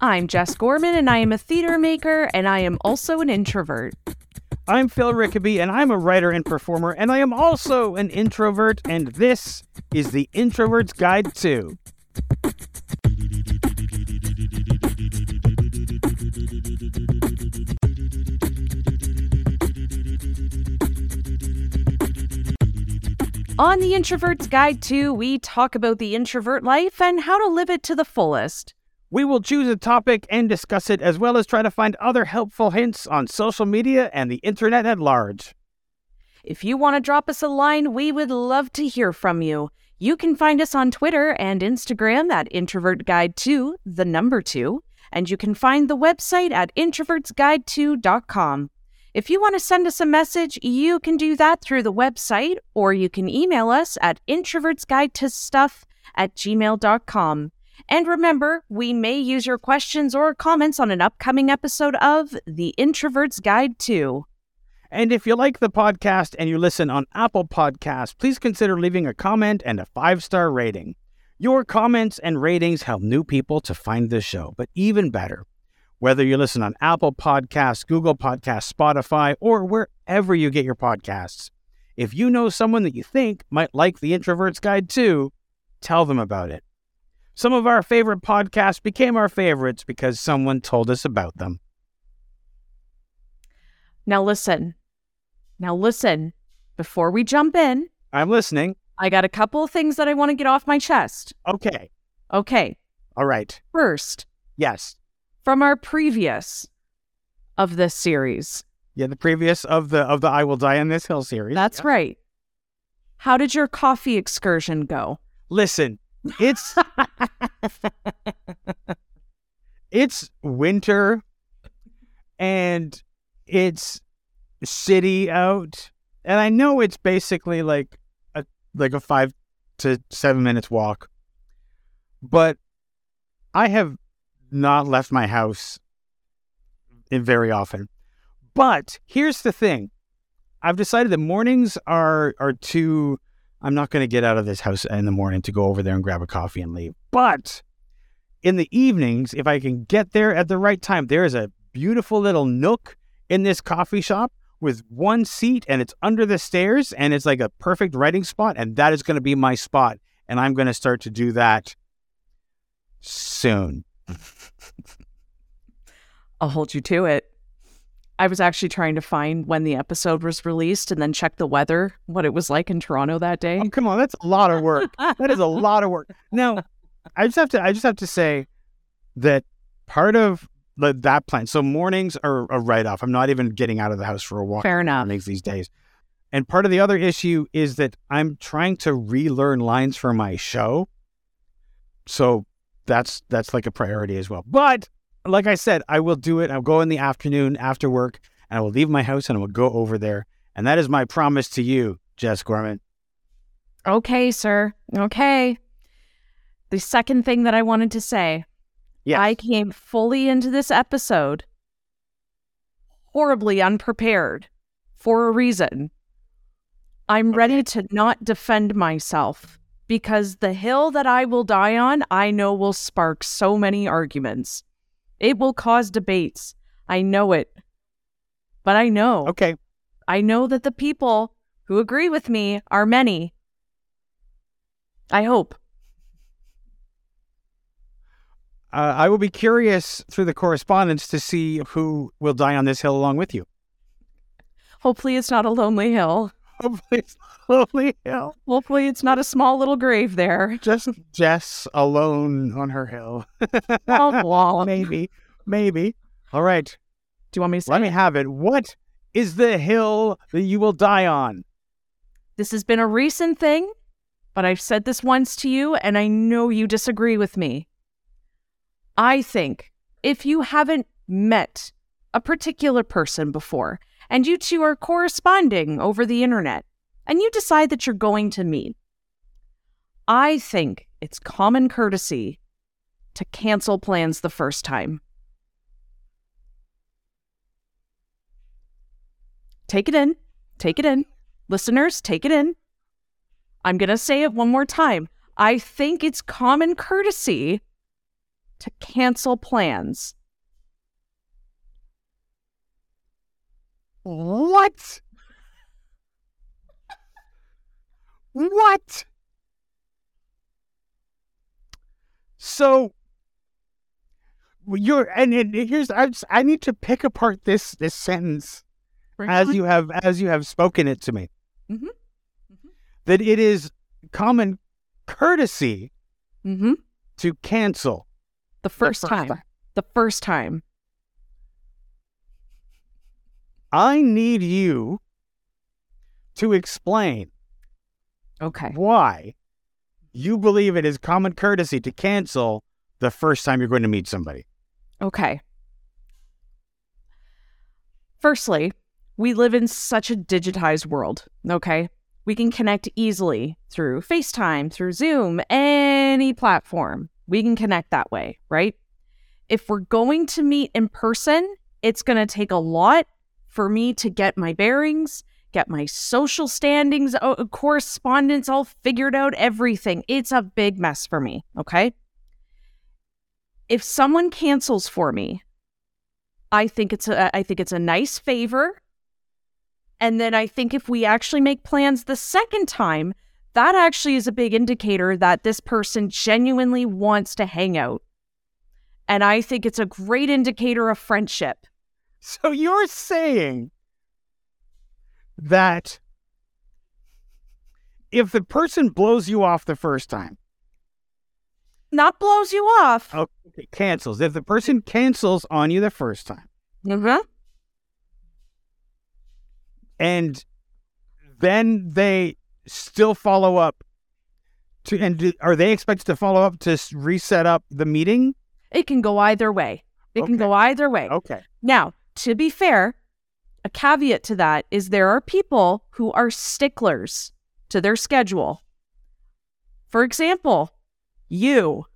I'm Jess Gorman, and I am a theater maker, and I am also an introvert. I'm Phil Rickaby, and I'm a writer and performer, and I am also an introvert, and this is the Introvert's Guide to. On the Introvert's Guide to, we talk about the introvert life and how to live it to the fullest. We will choose a topic and discuss it, as well as try to find other helpful hints on social media and the internet at large. If you want to drop us a line, we would love to hear from you. You can find us on Twitter and Instagram at Introvert Guide 2, the number 2, and you can find the website at introvertsguide2.com. If you want to send us a message, you can do that through the website, or you can email us at introvertsguide2stuff at gmail.com. And remember, we may use your questions or comments on an upcoming episode of The Introvert's Guide to. And if you like the podcast and you listen on Apple Podcasts, please consider leaving a comment and a five star rating. Your comments and ratings help new people to find the show, but even better, whether you listen on Apple Podcasts, Google Podcasts, Spotify, or wherever you get your podcasts. If you know someone that you think might like the Introvert's Guide to, tell them about it. Some of our favorite podcasts became our favorites because someone told us about them. Now, listen. Now, listen. Before we jump in, I'm listening. I got a couple of things that I want to get off my chest. Okay. Okay. All right. First, Yes. from our previous of this series. Yeah, the previous of the of the I Will Die on This Hill series. That's Yeah. right. How did your coffee excursion go? Listen, it's it's winter and it's city out. And I know it's basically like a like a 5 to 7 minutes walk. But I have not left my house very often. But here's the thing. I've decided that mornings are are too I'm not going to get out of this house in the morning to go over there and grab a coffee and leave. But in the evenings, if I can get there at the right time, there is a beautiful little nook in this coffee shop with one seat and it's under the stairs and it's like a perfect writing spot. And that is going to be my spot. And I'm going to start to do that soon. I'll hold you to it. I was actually trying to find when the episode was released and then check the weather, what it was like in Toronto that day. Oh, come on, that's a lot of work. that is a lot of work. Now, I just have to I just have to say that part of the, that plan. So mornings are a write off. I'm not even getting out of the house for a walk Fair enough. mornings these days. And part of the other issue is that I'm trying to relearn lines for my show. So that's that's like a priority as well. But like I said, I will do it. I'll go in the afternoon after work and I will leave my house and I will go over there. And that is my promise to you, Jess Gorman. Okay, sir. Okay. The second thing that I wanted to say Yes. I came fully into this episode horribly unprepared for a reason. I'm ready to not defend myself because the hill that I will die on, I know will spark so many arguments. It will cause debates. I know it. But I know, okay. I know that the people who agree with me are many. I hope. Uh, I will be curious through the correspondence to see who will die on this hill along with you. Hopefully, it's not a lonely hill. Hopefully, it's lonely hill. Hopefully, it's not a small little grave there. Just Jess alone on her hill. Oh, maybe, maybe. All right, Do you want me to say? let me have it. What is the hill that you will die on? This has been a recent thing, but I've said this once to you, and I know you disagree with me. I think if you haven't met a particular person before and you two are corresponding over the internet and you decide that you're going to meet, I think it's common courtesy to cancel plans the first time. Take it in. Take it in. Listeners, take it in. I'm going to say it one more time. I think it's common courtesy to cancel plans. What? what? So you're and, and here's I just, I need to pick apart this this sentence as you have as you have spoken it to me. Mhm. That it is common courtesy mm-hmm. to cancel the first, first time. time. The first time. I need you to explain Okay. why you believe it is common courtesy to cancel the first time you're going to meet somebody. Okay. Firstly, we live in such a digitized world, okay? We can connect easily through FaceTime, through Zoom, any platform. We can connect that way, right? If we're going to meet in person, it's going to take a lot for me to get my bearings, get my social standings, uh, correspondence all figured out, everything. It's a big mess for me, okay? if someone cancels for me, I think it's a I think it's a nice favor. And then I think if we actually make plans the second time, that actually is a big indicator that this person genuinely wants to hang out. And I think it's a great indicator of friendship. So you're saying that if the person blows you off the first time, Not blows you off. okay, cancels. If the person cancels on you the first time, Mhm. and then they still follow up to, and do, are they expected to follow up to reset up the meeting? It can go either way. It can go either way. Okay. Now, to be fair, a caveat to that is there are people who are sticklers to their schedule. For example, you.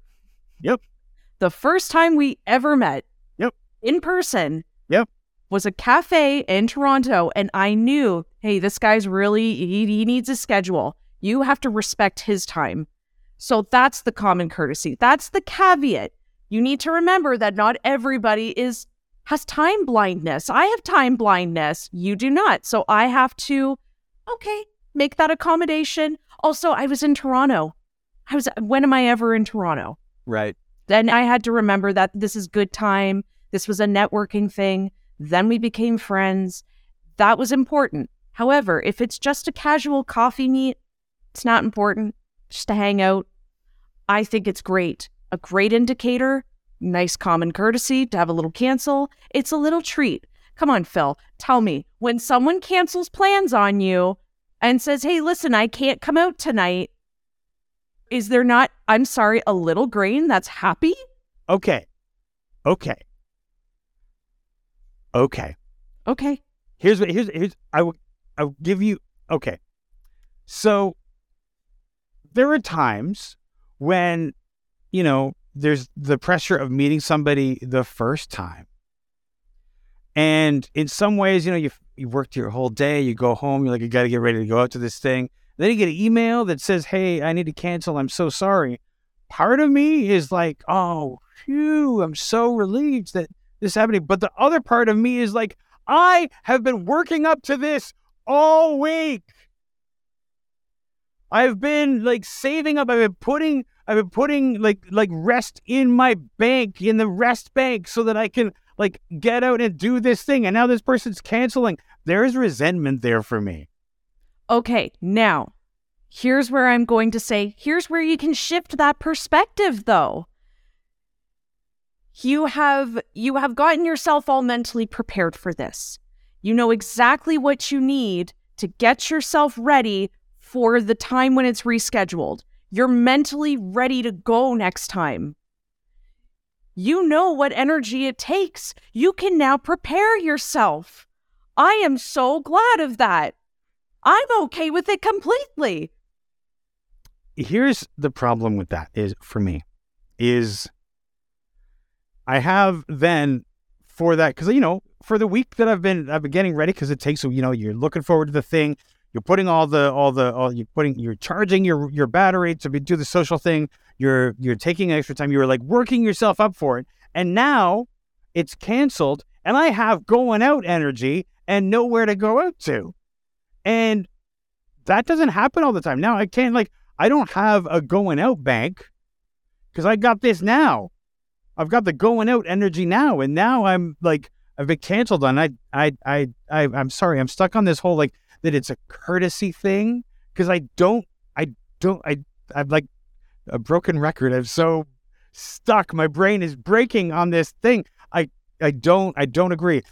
Yep. The first time we ever met Yep. in person Yep. was a cafe in Toronto, and I knew, hey, this guy's really, he, he needs a schedule. You have to respect his time. So that's the common courtesy. That's the caveat. You need to remember that not everybody is has time blindness. I have time blindness. You do not. So I have to, okay, make that accommodation. Also, I was in Toronto. I was, when am I ever in Toronto? Right. Then I had to remember that this is good time. This was a networking thing. Then we became friends. That was important. However, if it's just a casual coffee meet, it's not important. Just to hang out. I think it's great. A great indicator. Nice common courtesy to have a little cancel. It's a little treat. Come on, Phil. Tell me when someone cancels plans on you and says, hey, listen, I can't come out tonight. Is there not, I'm sorry, a little grain that's happy? Okay. Okay. Okay. Okay. Here's what here's here's I will I will give you okay. So there are times when you know there's the pressure of meeting somebody the first time. And in some ways, you know, you you worked your whole day, you go home, you're like, you got to get ready to go out to this thing. Then you get an email that says, "Hey, I need to cancel. I'm so sorry." Part of me is like, "Oh, phew, I'm so relieved that this is happening." But the other part of me is like, I have been working up to this all week. I've been like saving up. I've been putting I've been putting like like rest in my bank in the rest bank so that I can like get out and do this thing. And now this person's canceling. There's resentment there for me. Okay. Now, here's where I'm going to say, here's where you can shift that perspective though. You have you have gotten yourself all mentally prepared for this. You know exactly what you need to get yourself ready for the time when it's rescheduled. You're mentally ready to go next time. You know what energy it takes. You can now prepare yourself. I am so glad of that. I'm okay with it completely. Here's the problem with that is for me is I have then for that because you know for the week that I've been I've been getting ready because it takes you know you're looking forward to the thing you're putting all the all the all you're putting you're charging your your battery to be, do the social thing you're you're taking extra time. You're like working yourself up for it, and now it's canceled, and I have going out energy and nowhere to go out to, and that doesn't happen all the time. Now I can't like I don't have a going out bank because I got this now. I've got the going out energy now, and now I'm like I've been canceled on. I I I I I'm sorry. I'm stuck on this whole like that it's a courtesy thing because I don't I don't I I'm like a broken record. I'm so stuck. My brain is breaking on this thing. I I don't I don't agree.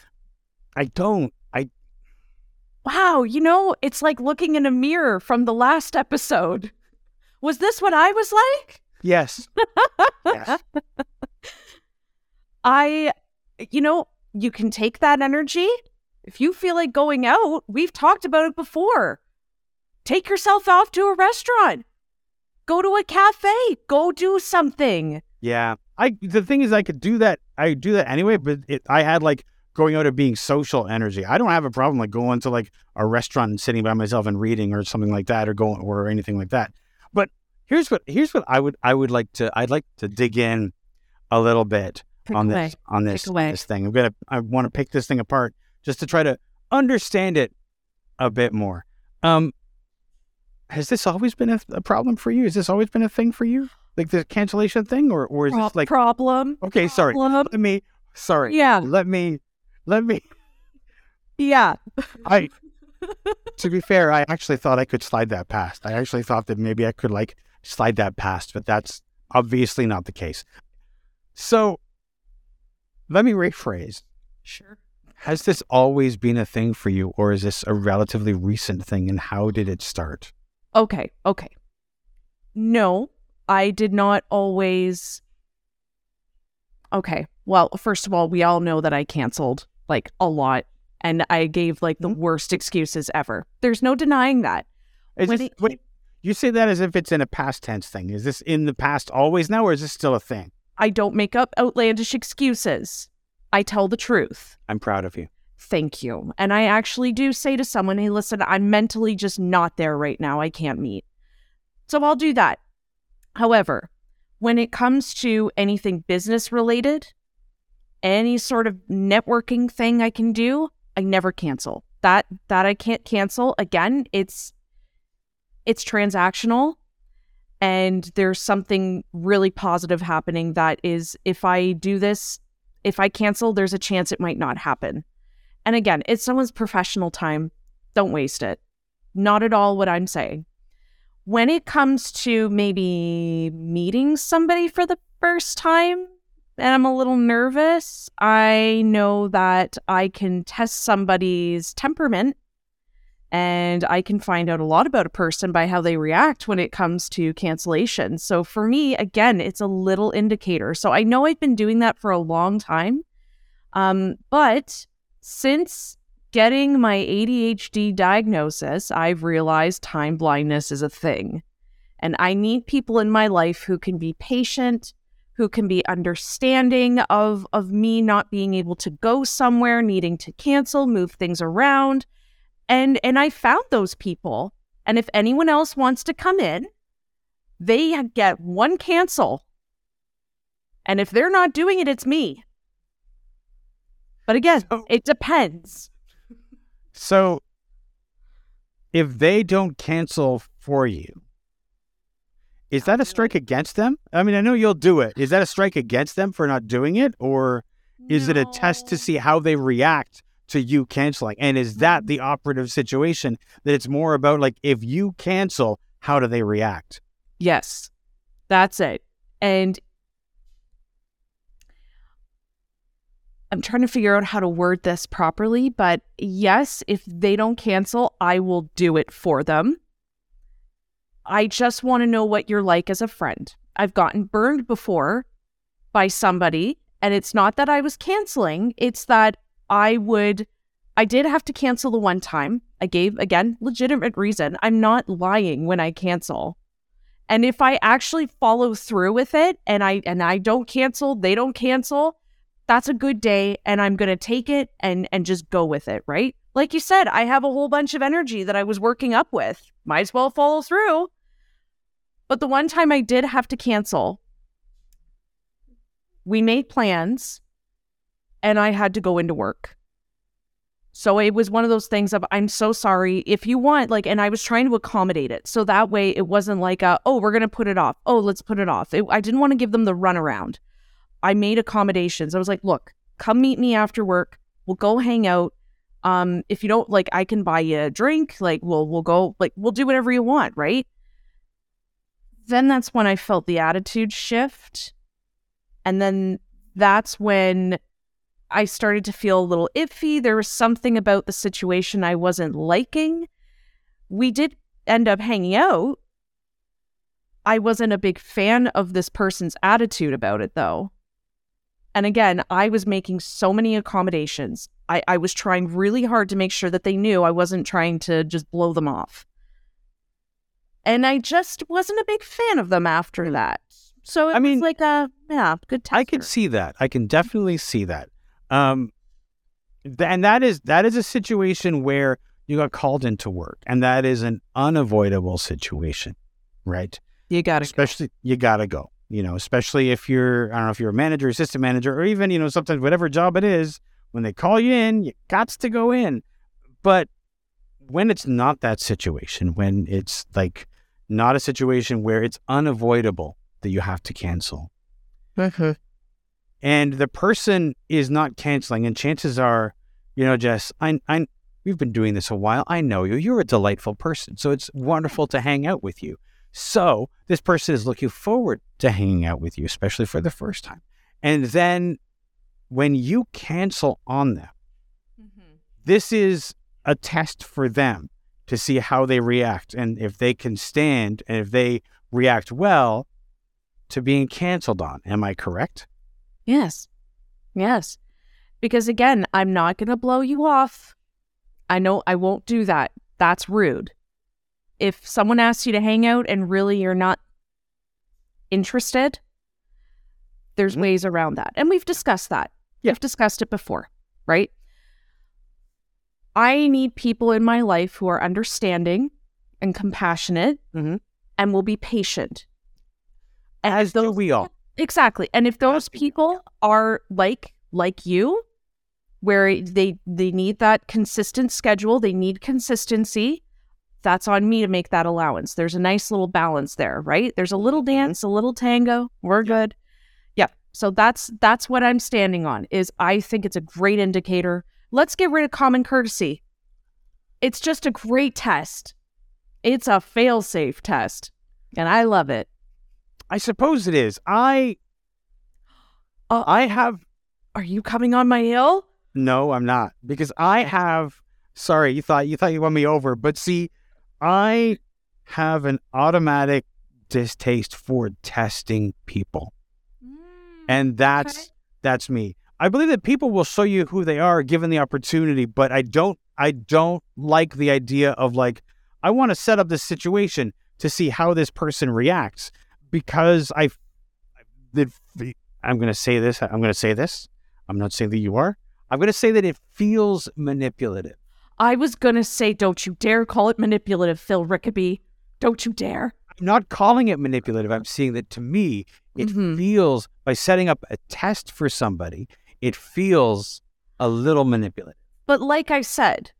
I don't. I Wow, you know, it's like looking in a mirror from the last episode. Was this what I was like? yes. yes. I, you know, you can take that energy. If you feel like going out, we've talked about it before. Take yourself off to a restaurant. Go to a cafe. Go do something. Yeah. I the thing is I could do that. I do that anyway, but it, I had like going out of being social energy. I don't have a problem like going to like a restaurant and sitting by myself and reading or something like that or going or anything like that. But here's what here's what I would I would like to I'd like to dig in a little bit Pick on away. this on this this thing. I'm gonna I want to pick this thing apart just to try to understand it a bit more. Um, has this always been a, a problem for you? Has this always been a thing for you, like the cancellation thing, or or is Pro- this like a problem. okay? Sorry, Problem. let me. Sorry, Yeah. let me. Let me. Yeah. I. to be fair, I actually thought I could slide that past. I actually thought that maybe I could like slide that past, but that's obviously not the case. So, let me rephrase. Sure. Has this always been a thing for you, or is this a relatively recent thing? And how did it start? Okay. Okay. No, I did not always. Okay. Well, first of all, we all know that I canceled like a lot and I gave like the mm-hmm. worst excuses ever. There's no denying that. This, it- wait, you say that as if it's in a past tense thing. Is this in the past always now, or is this still a thing? I don't make up outlandish excuses. I tell the truth. I'm proud of you. Thank you. And I actually do say to someone, hey, listen, I'm mentally just not there right now. I can't meet. So I'll do that. However, when it comes to anything business related, any sort of networking thing I can do, I never cancel. That that I can't cancel. Again, it's it's transactional and there's something really positive happening that is if I do this, if I cancel, there's a chance it might not happen. And again, it's someone's professional time. Don't waste it. Not at all what I'm saying. When it comes to maybe meeting somebody for the first time and I'm a little nervous, I know that I can test somebody's temperament and I can find out a lot about a person by how they react when it comes to cancellation. So for me, again, it's a little indicator. So I know I've been doing that for a long time. Um, but since getting my ADHD diagnosis, I've realized time blindness is a thing. And I need people in my life who can be patient, who can be understanding of, of me not being able to go somewhere, needing to cancel, move things around. And and I found those people. And if anyone else wants to come in, they get one cancel. And if they're not doing it, it's me. But again, So- it depends. So, if they don't cancel for you, is that a strike against them? I mean, I know you'll do it. Is that a strike against them for not doing it, or is it a test to see how they react to you canceling? And is that the mm-hmm. operative situation that it's more about like if you cancel, how do they react? Yes, that's it. And I'm trying to figure out how to word this properly, but yes, if they don't cancel, I will do it for them. I just want to know what you're like as a friend. I've gotten burned before by somebody, and it's not that I was canceling, it's that I would, I did have to cancel the one time. I gave, again, legitimate reason. I'm not lying when I cancel. And if I actually follow through with it and I and I don't cancel, they don't cancel, that's a good day and I'm going to take it and and just go with it, right? Like you said, I have a whole bunch of energy that I was working up with. Might as well follow through. But the one time I did have to cancel, we made plans and I had to go into work. So it was one of those things of I'm so sorry if you want like and I was trying to accommodate it. So that way it wasn't like a, oh we're going to put it off. Oh, let's put it off. It, I didn't want to give them the runaround. I made accommodations. I was like, "Look, come meet me after work. We'll go hang out. Um if you don't like I can buy you a drink. Like we'll we'll go like we'll do whatever you want, right?" Then that's when I felt the attitude shift. And then that's when I started to feel a little iffy. There was something about the situation I wasn't liking. We did end up hanging out. I wasn't a big fan of this person's attitude about it, though. And again, I was making so many accommodations. I, I was trying really hard to make sure that they knew I wasn't trying to just blow them off. And I just wasn't a big fan of them after that. So it I mean- was like a yeah, good tester. I can see that. I can definitely see that. Um, and that is that is a situation where you got called into work, and that is an unavoidable situation, right? you got to especially you gotta go. You know, especially if you're I don't know if you're a manager, assistant manager, or even you know sometimes whatever job it is, when they call you in, you got to go in. But when it's not that situation, when it's like not a situation where it's unavoidable that you have to cancel, and the person is not canceling, and chances are, you know, Jess, I, I, we've been doing this a while. I know you. You're a delightful person, so it's wonderful to hang out with you. So this person is looking forward to hanging out with you, especially for the first time. And then when you cancel on them, mm-hmm. this is a test for them to see how they react and if they can stand and if they react well to being canceled on. Am I correct? Yes. Yes. Because again, I'm not going to blow you off. I know I won't do that. That's rude. If someone asks you to hang out and really you're not interested, there's Mhm. ways around that. And we've discussed that. Yeah. We've discussed it before, right? I need people in my life who are understanding and compassionate Mhm. and will be patient. As though we all. Exactly. And if those people are like like you, where they they need that consistent schedule, they need consistency, that's on me to make that allowance. There's a nice little balance there, right? There's a little dance, a little tango. We're good. Yep. So that's that's what I'm standing on is I think it's a great indicator. Let's get rid of common courtesy. It's just a great test. It's a fail-safe test. And I love it. I suppose it is. I Uh, I have Are you coming on my hill? no, I'm not. Because I have sorry, you thought you thought you won me over, but see, I have an automatic distaste for testing people. And that's Okay. that's me. I believe that people will show you who they are given the opportunity, but I don't I don't like the idea of like I want to set up this situation to see how this person reacts because I the, the I'm going to say this I'm going to say this. I'm not saying that you are. I'm going to say that it feels manipulative. I was gonna say, don't you dare call it manipulative, Phil Rickaby. Don't you dare. I'm not calling it manipulative. I'm seeing that to me, it Mhm. feels by setting up a test for somebody, it feels a little manipulative. But like I said,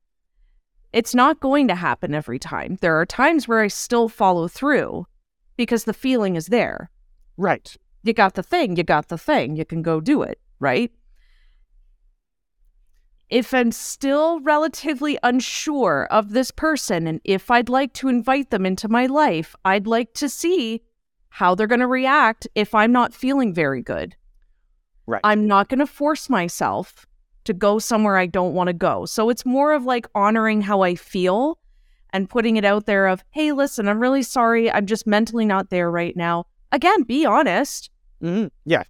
it's not going to happen every time. There are times where I still follow through because the feeling is there. Right. You got the thing, you got the thing, you can go do it, right? If I'm still relatively unsure of this person and if I'd like to invite them into my life, I'd like to see how they're going to react if I'm not feeling very good. Right. I'm not going to force myself to go somewhere I don't want to go. So it's more of like honoring how I feel and putting it out there of, hey, listen, I'm really sorry. I'm just mentally not there right now. Again, be honest. Mhm. Yeah.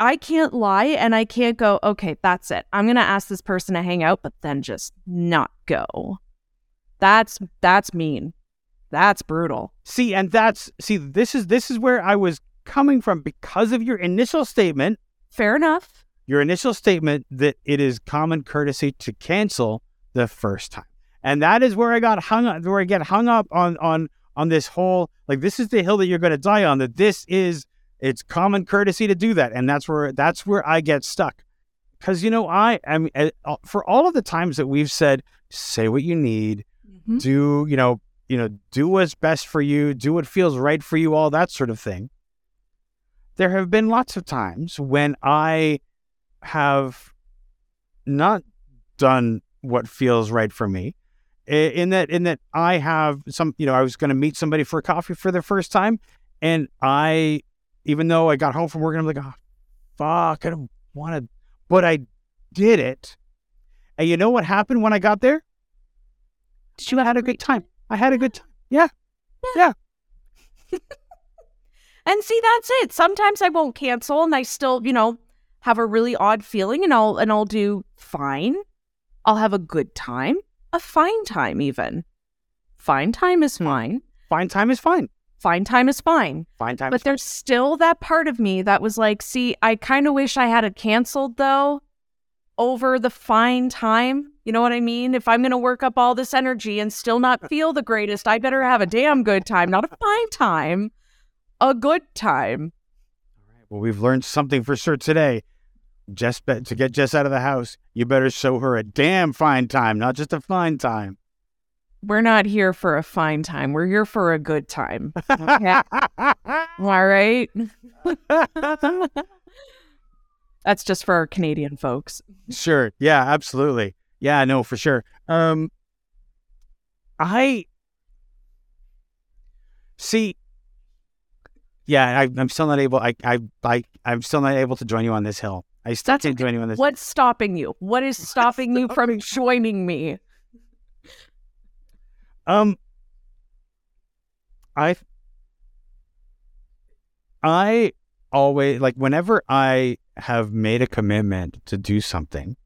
I can't lie and I can't go, okay, that's it. I'm going to ask this person to hang out, but then just not go. That's that's mean. That's brutal. See, and that's see, this is this is where I was coming from because of your initial statement. Fair enough. Your initial statement that it is common courtesy to cancel the first time, and that is where I got hung up. Where I get hung up on on on this whole like this is the hill that you're going to die on. That this is it's common courtesy to do that, and that's where that's where I get stuck. Because you know I mean uh, for all of the times that we've said say what you need, Mhm. do you know you know do what's best for you, do what feels right for you, all that sort of thing. There have been lots of times when I have not done what feels right for me Eh, in that in that I have some you know I was going to meet somebody for coffee for the first time and I even though I got home from work and I'm like oh fuck I don't want to but I did it and you know what happened when I got there Did you I had a good time I had a good time Yeah. yeah And see, that's it. Sometimes I won't cancel and I still, you know, have a really odd feeling and I'll and I'll do fine. I'll have a good time. A fine time even. Fine time is hmm. fine. fine time is fine Fine time is fine. fine time But is fine. there's still that part of me that was like, see, I kind of wish I had it canceled though over the fine time. You know what I mean? If I'm going to work up all this energy and still not feel the greatest, I better have a damn good time, not a fine time, a good time. All right. Well we've learned something for sure today Jess to get Jess out of the house you better show her a damn fine time not just a fine time We're not here for a fine time. We're here for a good time. Okay. All right. That's just for our Canadian folks. Sure. Yeah, absolutely. Yeah, no, for sure. Um I see yeah, I, I'm still not able. I, I, I, I'm still not able to join you on this hill. I still That's can't you on this. What's stopping you? What is stopping you from joining me? Um, I, I always like whenever I have made a commitment to do something,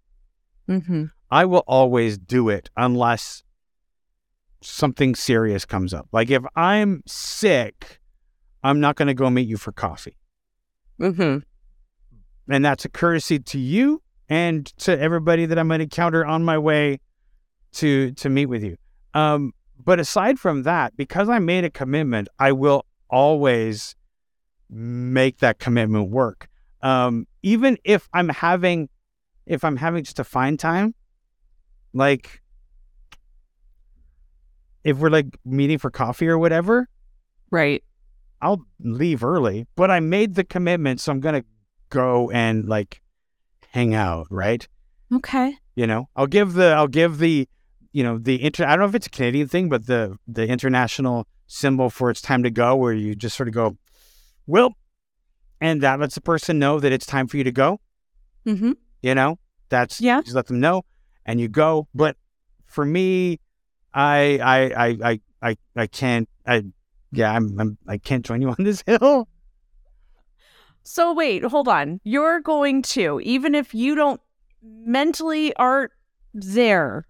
Mm-hmm. I will always do it unless something serious comes up. Like if I'm sick, I'm not going to go meet you for coffee. Mm-hmm. And that's a courtesy to you and to everybody that I might encounter on my way to to meet with you. Um, but aside from that, because I made a commitment, I will always make that commitment work. Um, even if I'm having if I'm having just a fine time, like if we're like meeting for coffee or whatever, Right. I'll leave early, but I made the commitment, so I'm gonna go and like hang out, right? Okay. You know, I'll give the I'll give the you know the inter I don't know if it's a Canadian thing, but the the international symbol for it's time to go, where you just sort of go, well, and that lets the person know that it's time for you to go. Mm-hmm. You know, that's Yeah. Just let them know, and you go. But for me, I I I I I, I can't. I yeah, I'm, I'm I can't join you on this hill. So wait, hold on. You're going to, even if you don't mentally aren't there,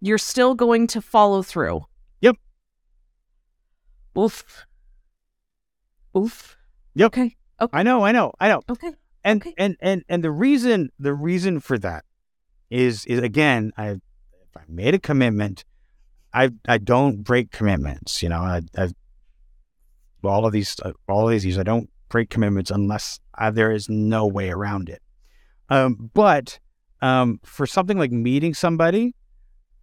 you're still going to follow through. Yep. Oof. Oof. Yep. Okay. Okay. I know, I know, I know. Okay. And Okay. and and and the reason the reason for that is is again, I if I made a commitment, I I don't break commitments. You know, I I've all of these uh, all of these years, I don't break commitments unless I, there is no way around it. Um, but um, for something like meeting somebody,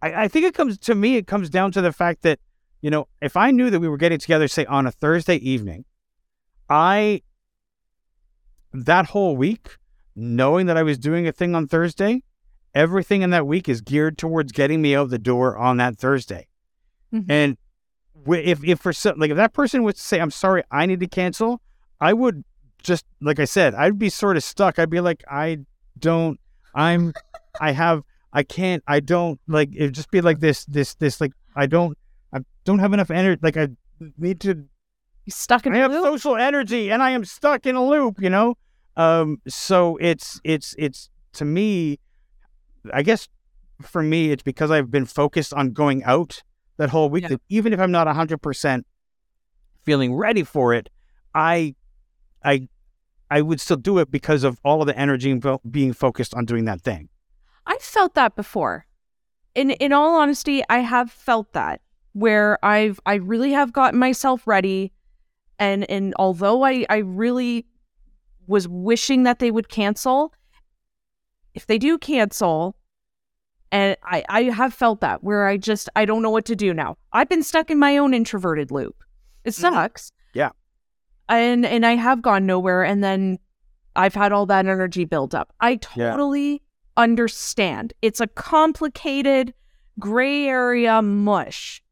I, I think it comes to me. It comes down to the fact that you know, if I knew that we were getting together, say on a Thursday evening, I that whole week, knowing that I was doing a thing on Thursday, everything in that week is geared towards getting me out the door on that Thursday. Mhm. And if if for some, like if that person was to say, "I'm sorry, I need to cancel," I would just like I said, I'd be sort of stuck. I'd be like, I don't, I'm, I have, I can't, I don't like. It'd just be like this, this, this. Like I don't, I don't have enough energy. Like I need to You stuck in I have loop? social energy and I am stuck in a loop, you know? Um, so it's, it's, it's to me, I guess for me, it's because I've been focused on going out that whole week Yeah. that even if I'm not 100% feeling ready for it, I, I, I would still do it because of all of the energy being focused on doing that thing. I've felt that before. In in all honesty, I have felt that where I've I really have gotten myself ready and and although I I really was wishing that they would cancel if they do cancel and I I have felt that where I just I don't know what to do now. I've been stuck in my own introverted loop. It Mhm. sucks. Yeah. And and I have gone nowhere and then I've had all that energy build up. I Yeah. totally understand. It's a complicated gray area mush.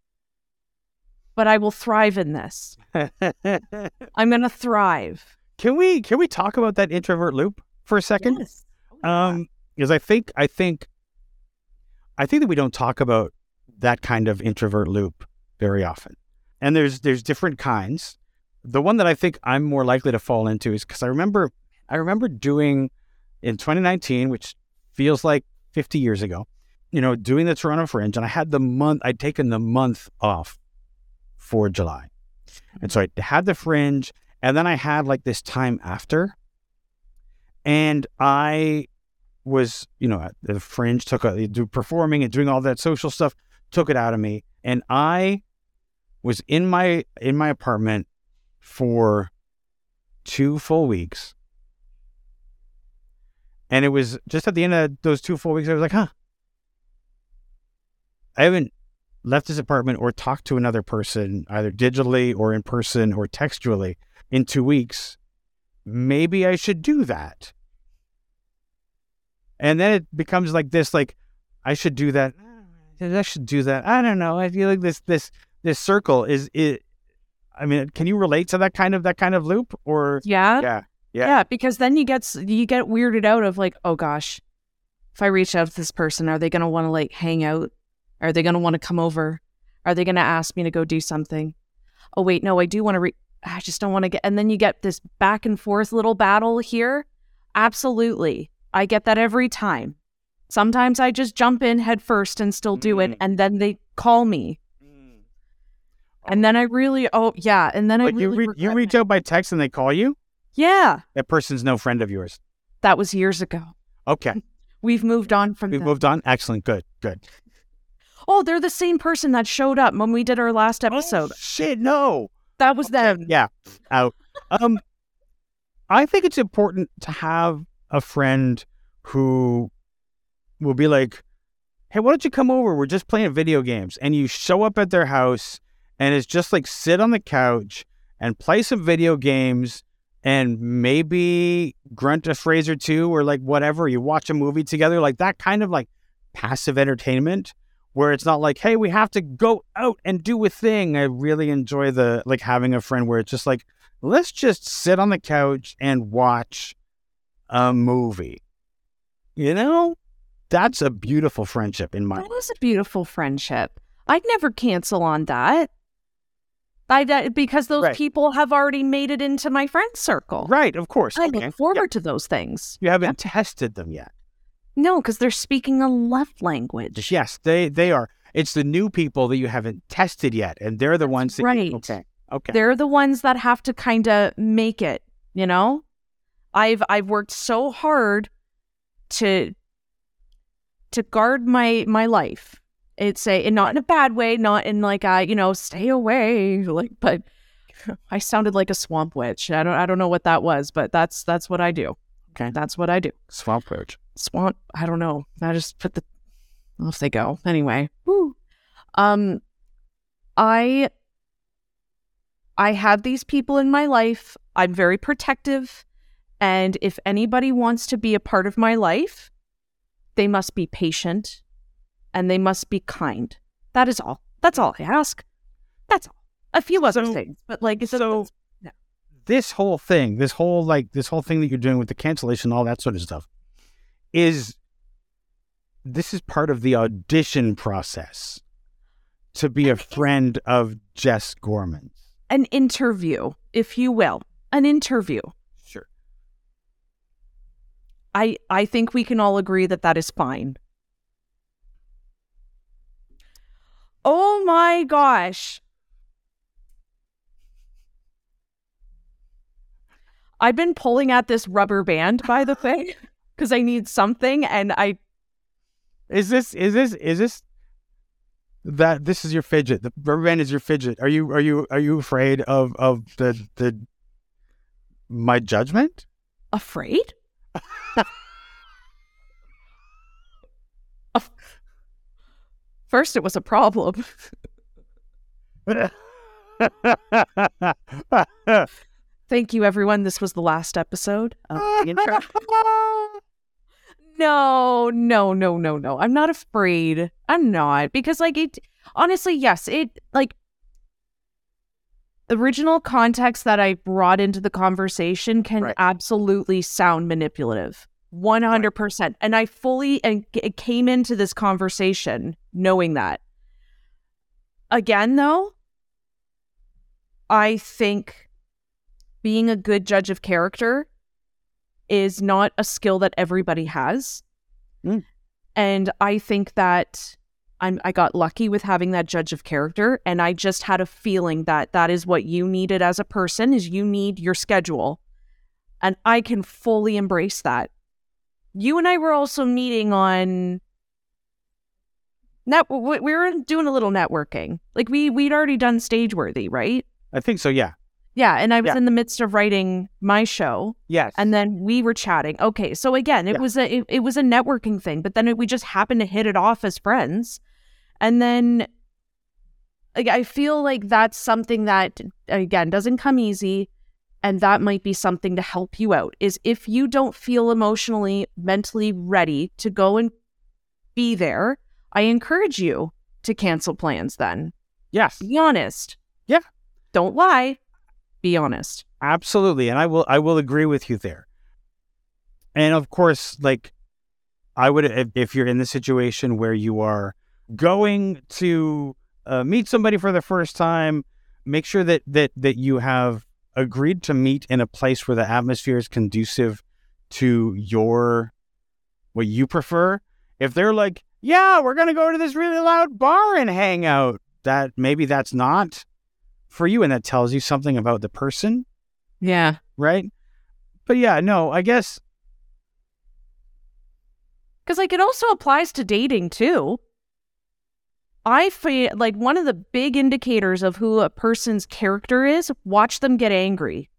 But I will thrive in this. I'm going to thrive. can we can we talk about that introvert loop for a second? Yes. Oh. Um, because I think I think I think that we don't talk about that kind of introvert loop very often. And there's there's different kinds. The one that I think I'm more likely to fall into is because I remember I remember doing in 2019, which feels like 50 years ago, you know, doing the Toronto Fringe, and I had the month I'd taken the month off for July, and so I had the Fringe, and then I had like this time after, and I was, you know, the fringe took a do performing and doing all that social stuff, took it out of me. And I was in my in my apartment for two full weeks. And it was just at the end of those two full weeks, I was like, huh. I haven't left this apartment or talked to another person, either digitally or in person or textually, in two weeks. Maybe I should do that. And then it becomes like this, like I should do that. I should do that. I don't know. I feel like this this this circle is it. I mean, can you relate to that kind of that kind of loop or Yeah. yeah Yeah. yeah. because then you get you get weirded out of like, oh gosh, if I reach out to this person, are they gonna want to like hang out? Are they gonna want to come over? Are they gonna ask me to go do something? Oh wait, no, I do want to. Re- I just don't want to get. And then you get this back and forth little battle here. Absolutely, I get that every time. Sometimes I just jump in head first and still do it, Mm. and then they call me, and then I really, oh yeah, and then I Like you re- you reach out by text and they call you. Yeah, That person's no friend of yours. that was years ago. Okay, We've moved on from we that. moved on. Excellent. Good. Good. Oh, they're the same person that showed up when we did our last episode. Oh, shit. No. that was them. Yeah. Out. Um, I think it's important to have a friend who will be like, "Hey, why don't you come over? We're just playing video games." And you show up at their house, and it's just like sit on the couch and play some video games, and maybe grunt a phrase or two, or like whatever. You watch a movie together, like that kind of like passive entertainment. Where it's not like, hey, we have to go out and do a thing. I really enjoy the like having a friend where it's just like, let's just sit on the couch and watch a movie. You know, that's a beautiful friendship in my That is a beautiful friendship. I'd never cancel on that. I that- because those Right. people have already made it into my friend circle. right. Of course, I okay. look forward Yeah. to those things. You haven't tested them yet. No, because they're speaking a love language. Yes, they they are. It's the new people that you haven't tested yet, and they're the ones that right. okay, okay. They're the ones that have to kind of make it, you know? I've I've worked so hard to to guard my my life. It's a and not in a bad way, not in like a, you know, stay away, like but I sounded like a swamp witch. I don't I don't know what that was, but that's that's what I do. Okay. That's what I do. Swamp witch. Swamp, I don't know. I just put the off they go. Anyway. Woo. Um I I have these people in my life. I'm very protective. And if anybody wants to be a part of my life, they must be patient and they must be kind. That is all. That's all I ask. That's all. A few other So- things, but like it's so yeah. this whole thing, this whole like this whole thing that you're doing with the cancellation, all that sort of stuff, is this is part of the audition process to be a friend of Jess Gorman. an interview, if you will. An interview. Sure. I I think we can all agree that that is fine. Oh my gosh. I've been pulling at this rubber band by the way because I need something and I Is this is this is this that this is your fidget. The rubber band is your fidget. Are you are you are you afraid of of the the my judgment? Afraid? First, it was a problem. Thank you, everyone. This was the last episode of the intro. no, no, no, no, no. I'm not afraid. I'm not because, like, it. Honestly, yes, it like original context that I brought into the conversation can Right. absolutely sound manipulative. 100%. And I fully and came into this conversation knowing that. Again, though, I think being a good judge of character is not a skill that everybody has. Mm. And I think that I'm, I got lucky with having that judge of character. And I just had a feeling that that is what you needed as a person is you need your schedule. And I can fully embrace that. You and I were also meeting on net we we were doing a little networking. Like we we'd already done Stageworthy, right? I think so. Yeah. Yeah, and I was Yeah. in the midst of writing my show, Yes. and then we were chatting. Okay, so again, it Yeah. was a it, it was a networking thing, but then it, we just happened to hit it off as friends, and then like, I feel like that's something that again doesn't come easy, and that might be something to help you out. Is if you don't feel emotionally, mentally ready to go and be there, I encourage you to cancel plans. Then yes. be honest. Yeah. Don't lie. Be honest. Absolutely, and I will I will agree with you there. And of course, like I would if, if you're in the situation where you are going to uh, meet somebody for the first time, make sure that that that you have agreed to meet in a place where the atmosphere is conducive to your what you prefer. If they're like, "Yeah, we're going to go to this really loud bar and hang out," that maybe that's not for you and that tells you something about the person Yeah. right? But yeah, no, I guess Because, like, it also applies to dating too. I feel like one of the big indicators of who a person's character is, watch them get angry.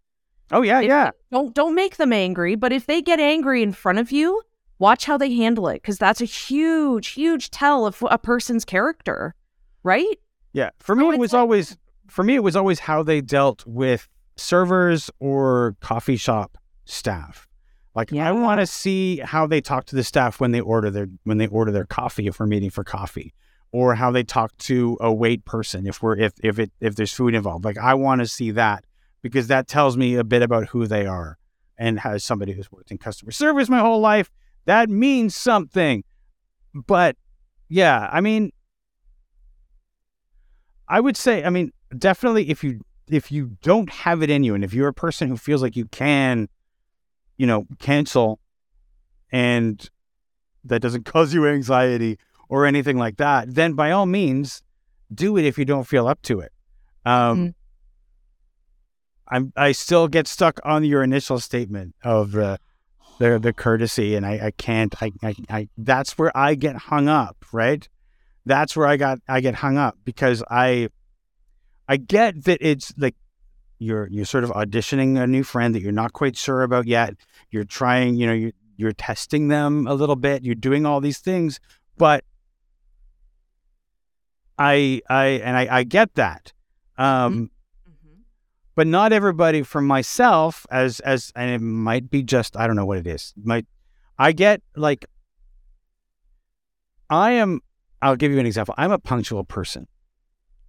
oh yeah, If- yeah. Don't don't make them angry, but if they get angry in front of you, watch how they handle it because that's a huge, huge tell of a person's character, right? Yeah. For me So it was like- always for me it was always how they dealt with servers or coffee shop staff. Like Yeah. I want to see how they talk to the staff when they order their when they order their coffee if we're meeting for coffee or how they talk to a wait person if we're if if it if there's food involved. Like I want to see that because that tells me a bit about who they are. And as somebody who's worked in customer service my whole life, that means something. But yeah, I mean I would say, I mean, definitely if you if you don't have it in you and if you're a person who feels like you can, you know, cancel and that doesn't cause you anxiety or anything like that, then by all means do it if you don't feel up to it. Um Mhm. I'm I still get stuck on your initial statement of the the, the courtesy and I, I can't I, I I that's where I get hung up, right? That's where I got I get hung up because I I get that it's like you're you're sort of auditioning a new friend that you're not quite sure about yet. You're trying, you know, you're you're testing them a little bit. You're doing all these things, but I I and I, I get that. Um but not everybody from myself as as and it might be just I don't know what it is. Might I get like I am I'll give you an example. I'm a punctual person,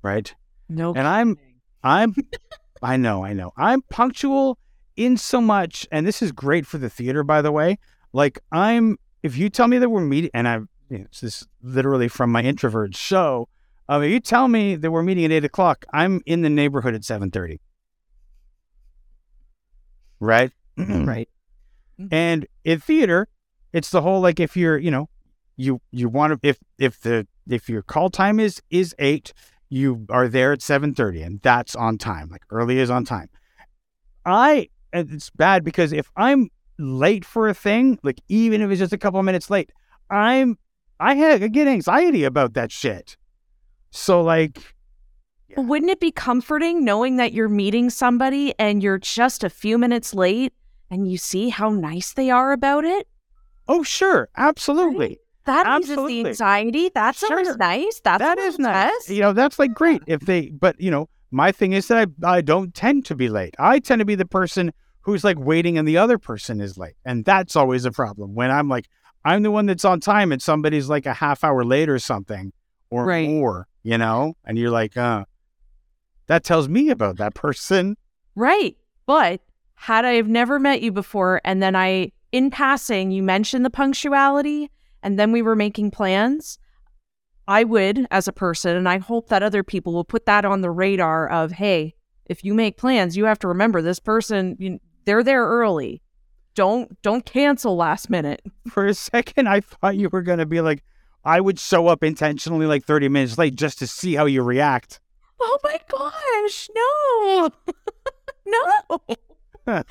right? No. And I'm I'm I know, I know. I'm punctual in so much and this is great for the theater by the way. Like I'm if you tell me that we're meeting and I you know, it's this literally from my introvert show. Um, if you tell me that we're meeting at eight o'clock, I'm in the neighborhood at seven thirty. Right? right. And in theater, it's the whole like if you're, you know, you you want to if if the if your call time is is eight, you are there at seven thirty, and that's on time. Like early is on time. I it's bad because if I'm late for a thing, like even if it's just a couple of minutes late, I'm I, ha- I get anxiety about that shit. So like But Wouldn't it be comforting knowing that you're meeting somebody and you're just a few minutes late and you see how nice they are about it? oh sure, absolutely. That eases the anxiety. That's Sure. always nice. That's that a nice. You know, that's like great if they but you know, my thing is that I I don't tend to be late. I tend to be the person who's like waiting and the other person is late. And that's always a problem. When I'm like I'm the one that's on time and somebody's like a half hour late or something or Right. more, you know? And you're like, uh that tells me about that person. Right. But had I have never met you before and then I in passing you mentioned the punctuality and then we were making plans, I would as a person and I hope that other people will put that on the radar of hey, if you make plans, you have to remember this person you, they're there early. Don't don't cancel last minute. For a second I thought you were gonna be like I would show up intentionally like 30 minutes late just to see how you react. Oh my gosh, no. no.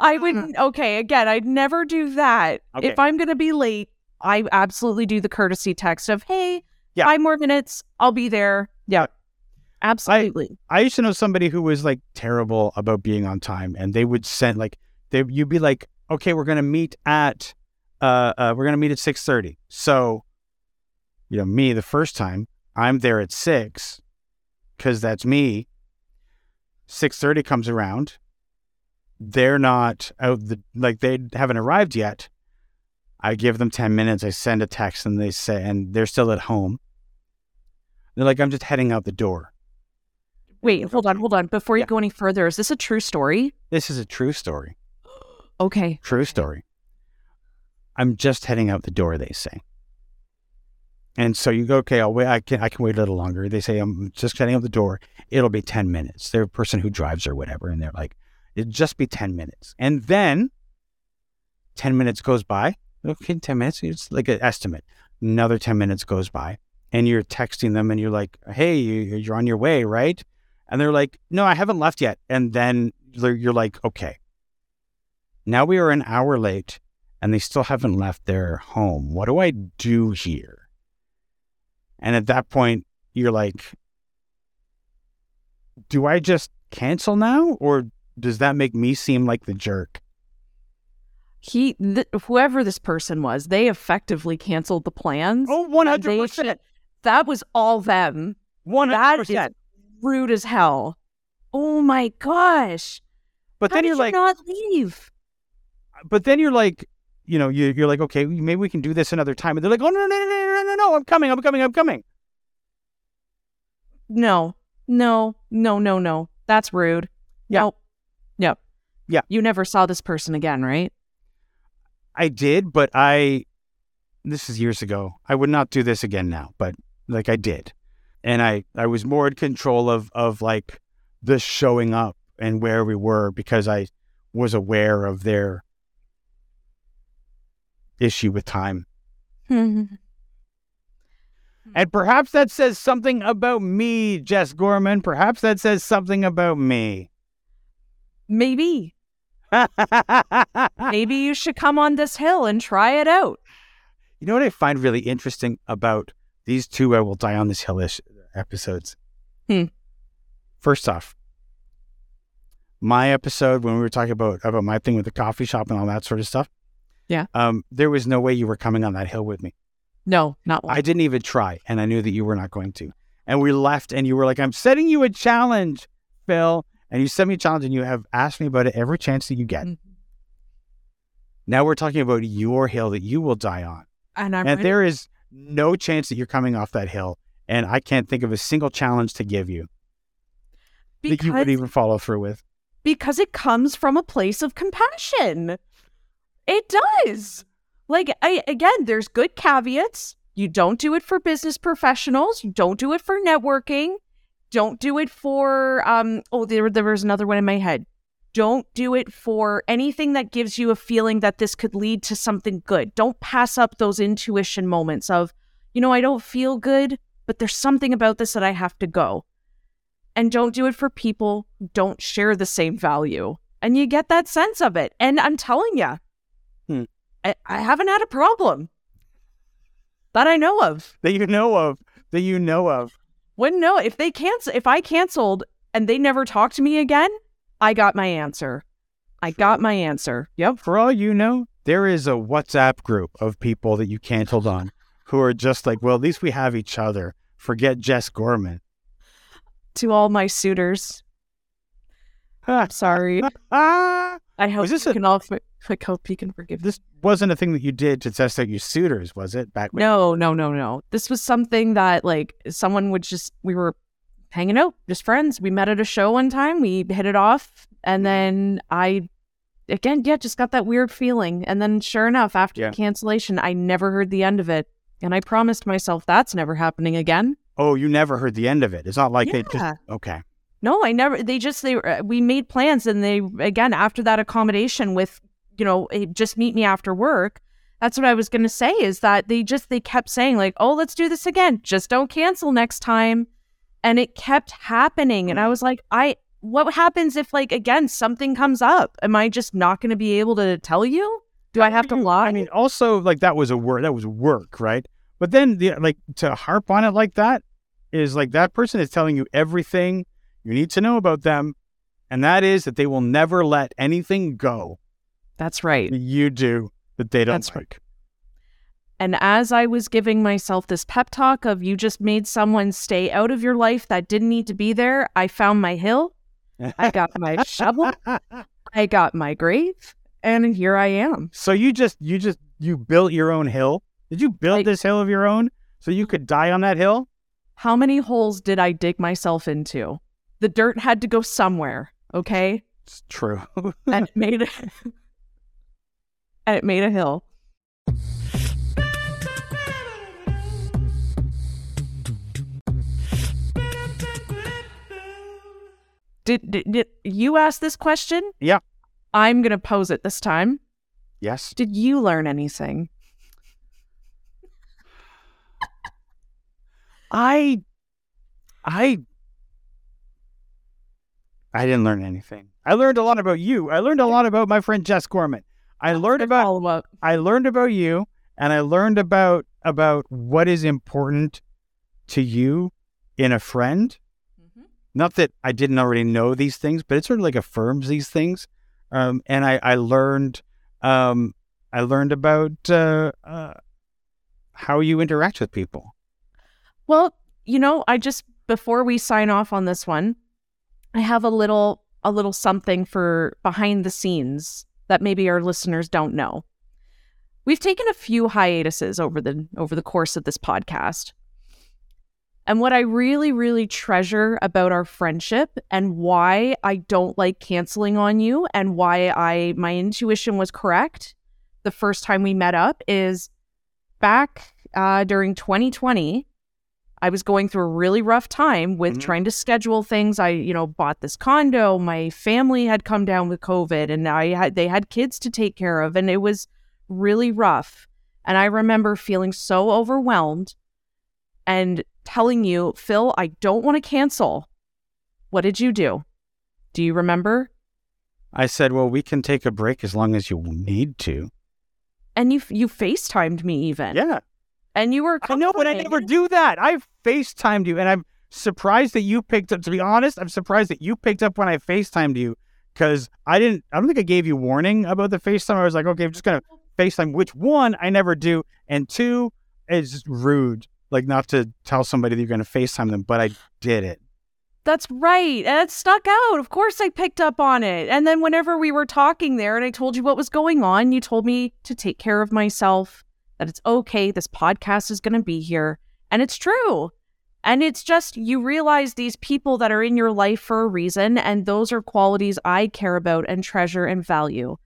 I would okay, again, I'd never do that. Okay. If I'm gonna be late, I absolutely do the courtesy text of, hey, Yeah. five more minutes, I'll be there. Yeah. Absolutely. I used to know somebody who was like terrible about being on time, and they would send like they you'd be like, okay, we're gonna meet at uh, uh we're gonna meet at six thirty. So, you know, me the first time I'm there at six because that's me. Six thirty comes around, they're not out the like they haven't arrived yet. I give them ten minutes. I send a text, and they say, and they're still at home. They're like, I'm just heading out the door. Wait, hold on, hold on. Before you Yeah. go any further, is this a true story? This is a true story. Okay. True story. I'm just heading out the door, they say. And so you go, okay, I'll wait. I can, I can wait a little longer. They say, I'm just heading out the door. It'll be 10 minutes. They're a person who drives or whatever. And they're like, it'll just be 10 minutes. And then 10 minutes goes by. Okay, 10 minutes. It's like an estimate. Another 10 minutes goes by. And you're texting them and you're like, hey, you- you're on your way, right? And they're like, no, I haven't left yet. And then you're like, okay. Now we are an hour late and they still haven't left their home. What do I do here? And at that point, you're like, do I just cancel now or does that make me seem like the jerk? He th- whoever this person was, they effectively canceled the plans. Oh, 100%. should- That was all them. 100%. That is rude as hell. Oh my gosh. but How then you're you like, not leave? but then you're like, you know, you, you're like, okay, maybe we can do this another time. And they're like, oh, no, no, no, no, no, no, no, I'm coming, I'm coming, I'm coming. No, no, no, no, no. That's rude. Yeah. Nope. Yep. Yeah. You never saw this person again, right? I did, but I, this is years ago. I would not do this again now, but like I did. And I, I was more in control of, of like the showing up and where we were because I was aware of their issue with time. And perhaps that says something about me, Jess Gorman. Perhaps that says something about me. Maybe. Maybe you should come on this hill and try it out. You know what I find really interesting about these two I Will Die on This Hill ish episodes? Hmm. First off, my episode when we were talking about about my thing with the coffee shop and all that sort of stuff. Yeah. Um, there was no way you were coming on that hill with me. No, not one. I didn't even try, and I knew that you were not going to. And we left, and you were like, "I'm setting you a challenge, Phil." And you set me a challenge, and you have asked me about it every chance that you get. Mhm. Now we're talking about your hill that you will die on. and I'm and ready- there is no chance that you're coming off that hill. And I can't think of a single challenge to give you that you would because, even follow through with. because it comes from a place of compassion. It does. Like I again, there's good caveats. You don't do it for business professionals. You don't do it for networking. Don't do it for um oh there there was another one in my head. Don't do it for anything that gives you a feeling that this could lead to something good. Don't pass up those intuition moments of, you know, I don't feel good, but there's something about this that I have to go. And don't do it for people who don't share the same value. And you get that sense of it. And I'm telling you. I, I haven't had a problem that I know of. That you know of. That you know of. Wouldn't know if they cancel. If I canceled and they never talked to me again, I got my answer. I got my answer. Yep. For all you know, there is a WhatsApp group of people that you canceled on who are just like, well, at least we have each other. Forget Jess Gorman. To all my suitors, I'm sorry. Ah, I hope Was this you a- can all. I hope you can forgive this wasn't a thing that you did to test out your suitors, was it? Back when No, no, no, no. This was something that like someone would just we were hanging out, just friends. We met at a show one time, we hit it off, and then I again, yeah, just got that weird feeling. And then sure enough, after Yeah. the cancellation, I never heard the end of it. And I promised myself that's never happening again. Oh, you never heard the end of it. It's not like they just okay. No, I never. They just they uh, we made plans, and they again after that accommodation with you know eh, just meet me after work. That's what I was gonna say is that they just they kept saying like, oh, let's do this again. Just don't cancel next time, and it kept happening. And I was like, I what happens if like again something comes up? Am I just not gonna be able to tell you? Do I have to lie? I mean, also like that was a word that was work, right? But then the like to harp on it like that is like that person is telling you everything you need to know about them, and that is that they will never let anything go that's right. you do that they don't That's right. And as I was giving myself this pep talk of you just made someone stay out of your life that didn't need to be there, I found my hill. I got my shovel. I got my grave. And here I am. so you just you just you built your own hill. Did you build I- this hill of your own so you could die on that hill? How many holes did I dig myself into? The dirt had to go somewhere, okay? It's true. And made a, and it made a hill. Did, did, did you ask this question? Yeah. I'm going to pose it this time. yes. Did you learn anything? I I I didn't learn anything. I learned a lot about you. I learned a lot about my friend Jess Gorman. I learned about. I learned about you and I learned about about what is important to you in a friend. Not that I didn't already know these things, but it sort of like affirms these things. Um, and I, I learned um, I learned about uh, uh, how you interact with people. Well, you know, I just before we sign off on this one, I have a little a little something for behind the scenes that maybe our listeners don't know. We've taken a few hiatuses over the over the course of this podcast. And what I really really treasure about our friendship and why I don't like canceling on you and why I my intuition was correct the first time we met up is back uh, during 2020 I was going through a really rough time with Mhm. trying to schedule things. I, you know, bought this condo. My family had come down with COVID and I had they had kids to take care of and it was really rough. And I remember feeling so overwhelmed and telling you, "Phil, I don't want to cancel." What did you do? Do you remember? I said, "Well, we can take a break as long as you need to." And you you FaceTimed me even. Yeah, And you were I know, but I never do that. I've FaceTimed you, and I'm surprised that you picked up. To be honest, I'm surprised that you picked up when I FaceTimed you because I didn't. I don't think I gave you warning about the FaceTime. I was like, okay, I'm just gonna FaceTime. Which one I never do, and two, is rude, like not to tell somebody that you're gonna FaceTime them, but I did it. That's right. And it stuck out. Of course, I picked up on it. And then, whenever we were talking there and I told you what was going on, you told me to take care of myself, that it's okay. This podcast is going to be here. And it's true. And it's just, you realize these people that are in your life for a reason. And those are qualities I care about and treasure and value.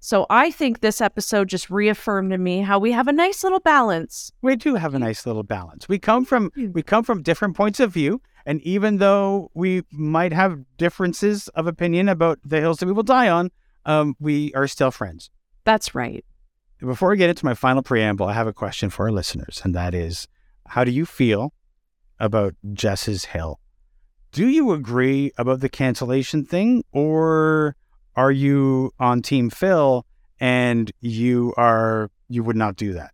So I think this episode just reaffirmed to me how we have a nice little balance. We do have a nice little balance. We come from Hmm. we come from different points of view, and even though we might have differences of opinion about the hills that we will die on, um, we are still friends. That's right. Before I get into my final preamble, I have a question for our listeners, and that is, how do you feel about Jess's hill? Do you agree about the cancellation thing, or are you on Team Phil and you are you would not do that,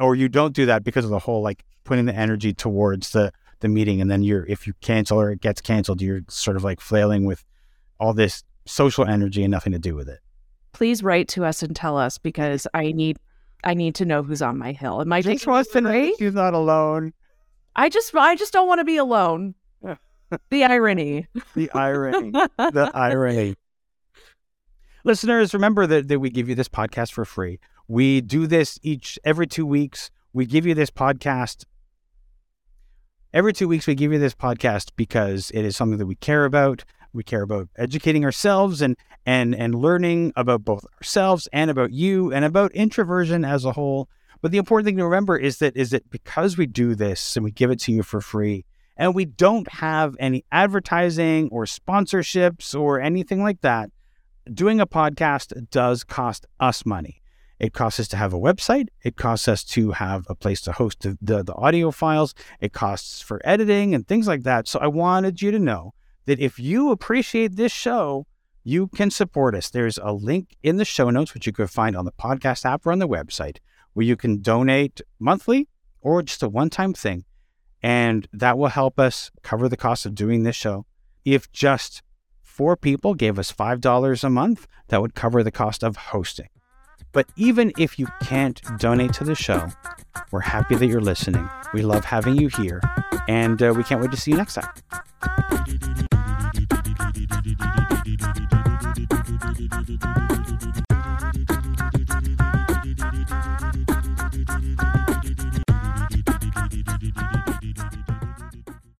or you don't do that because of the whole like putting the energy towards the the meeting, and then you're if you cancel or it gets canceled, you're sort of like flailing with all this social energy and nothing to do with it. Please write to us and tell us because I need I need to know who's on my hill. Am I Jess wants to know she's not alone. I just I just don't want to be alone. the irony. The irony. the irony. Listeners, remember that, that we give you this podcast for free. We do this each every two weeks. We give you this podcast every two weeks. We give you this podcast because it is something that we care about. We care about educating ourselves and and and learning about both ourselves and about you and about introversion as a whole. But the important thing to remember is that is that because we do this and we give it to you for free, and we don't have any advertising or sponsorships or anything like that, doing a podcast does cost us money. It costs us to have a website. It costs us to have a place to host the, the, the, audio files. It costs for editing and things like that. So I wanted you to know that if you appreciate this show, you can support us. There's a link in the show notes, which you can find on the podcast app or on the website, where you can donate monthly or just a one time thing. And that will help us cover the cost of doing this show. If just four people gave us $5 a month, that would cover the cost of hosting. But even if you can't donate to the show, we're happy that you're listening. We love having you here, and uh, we can't wait to see you next time. Bye.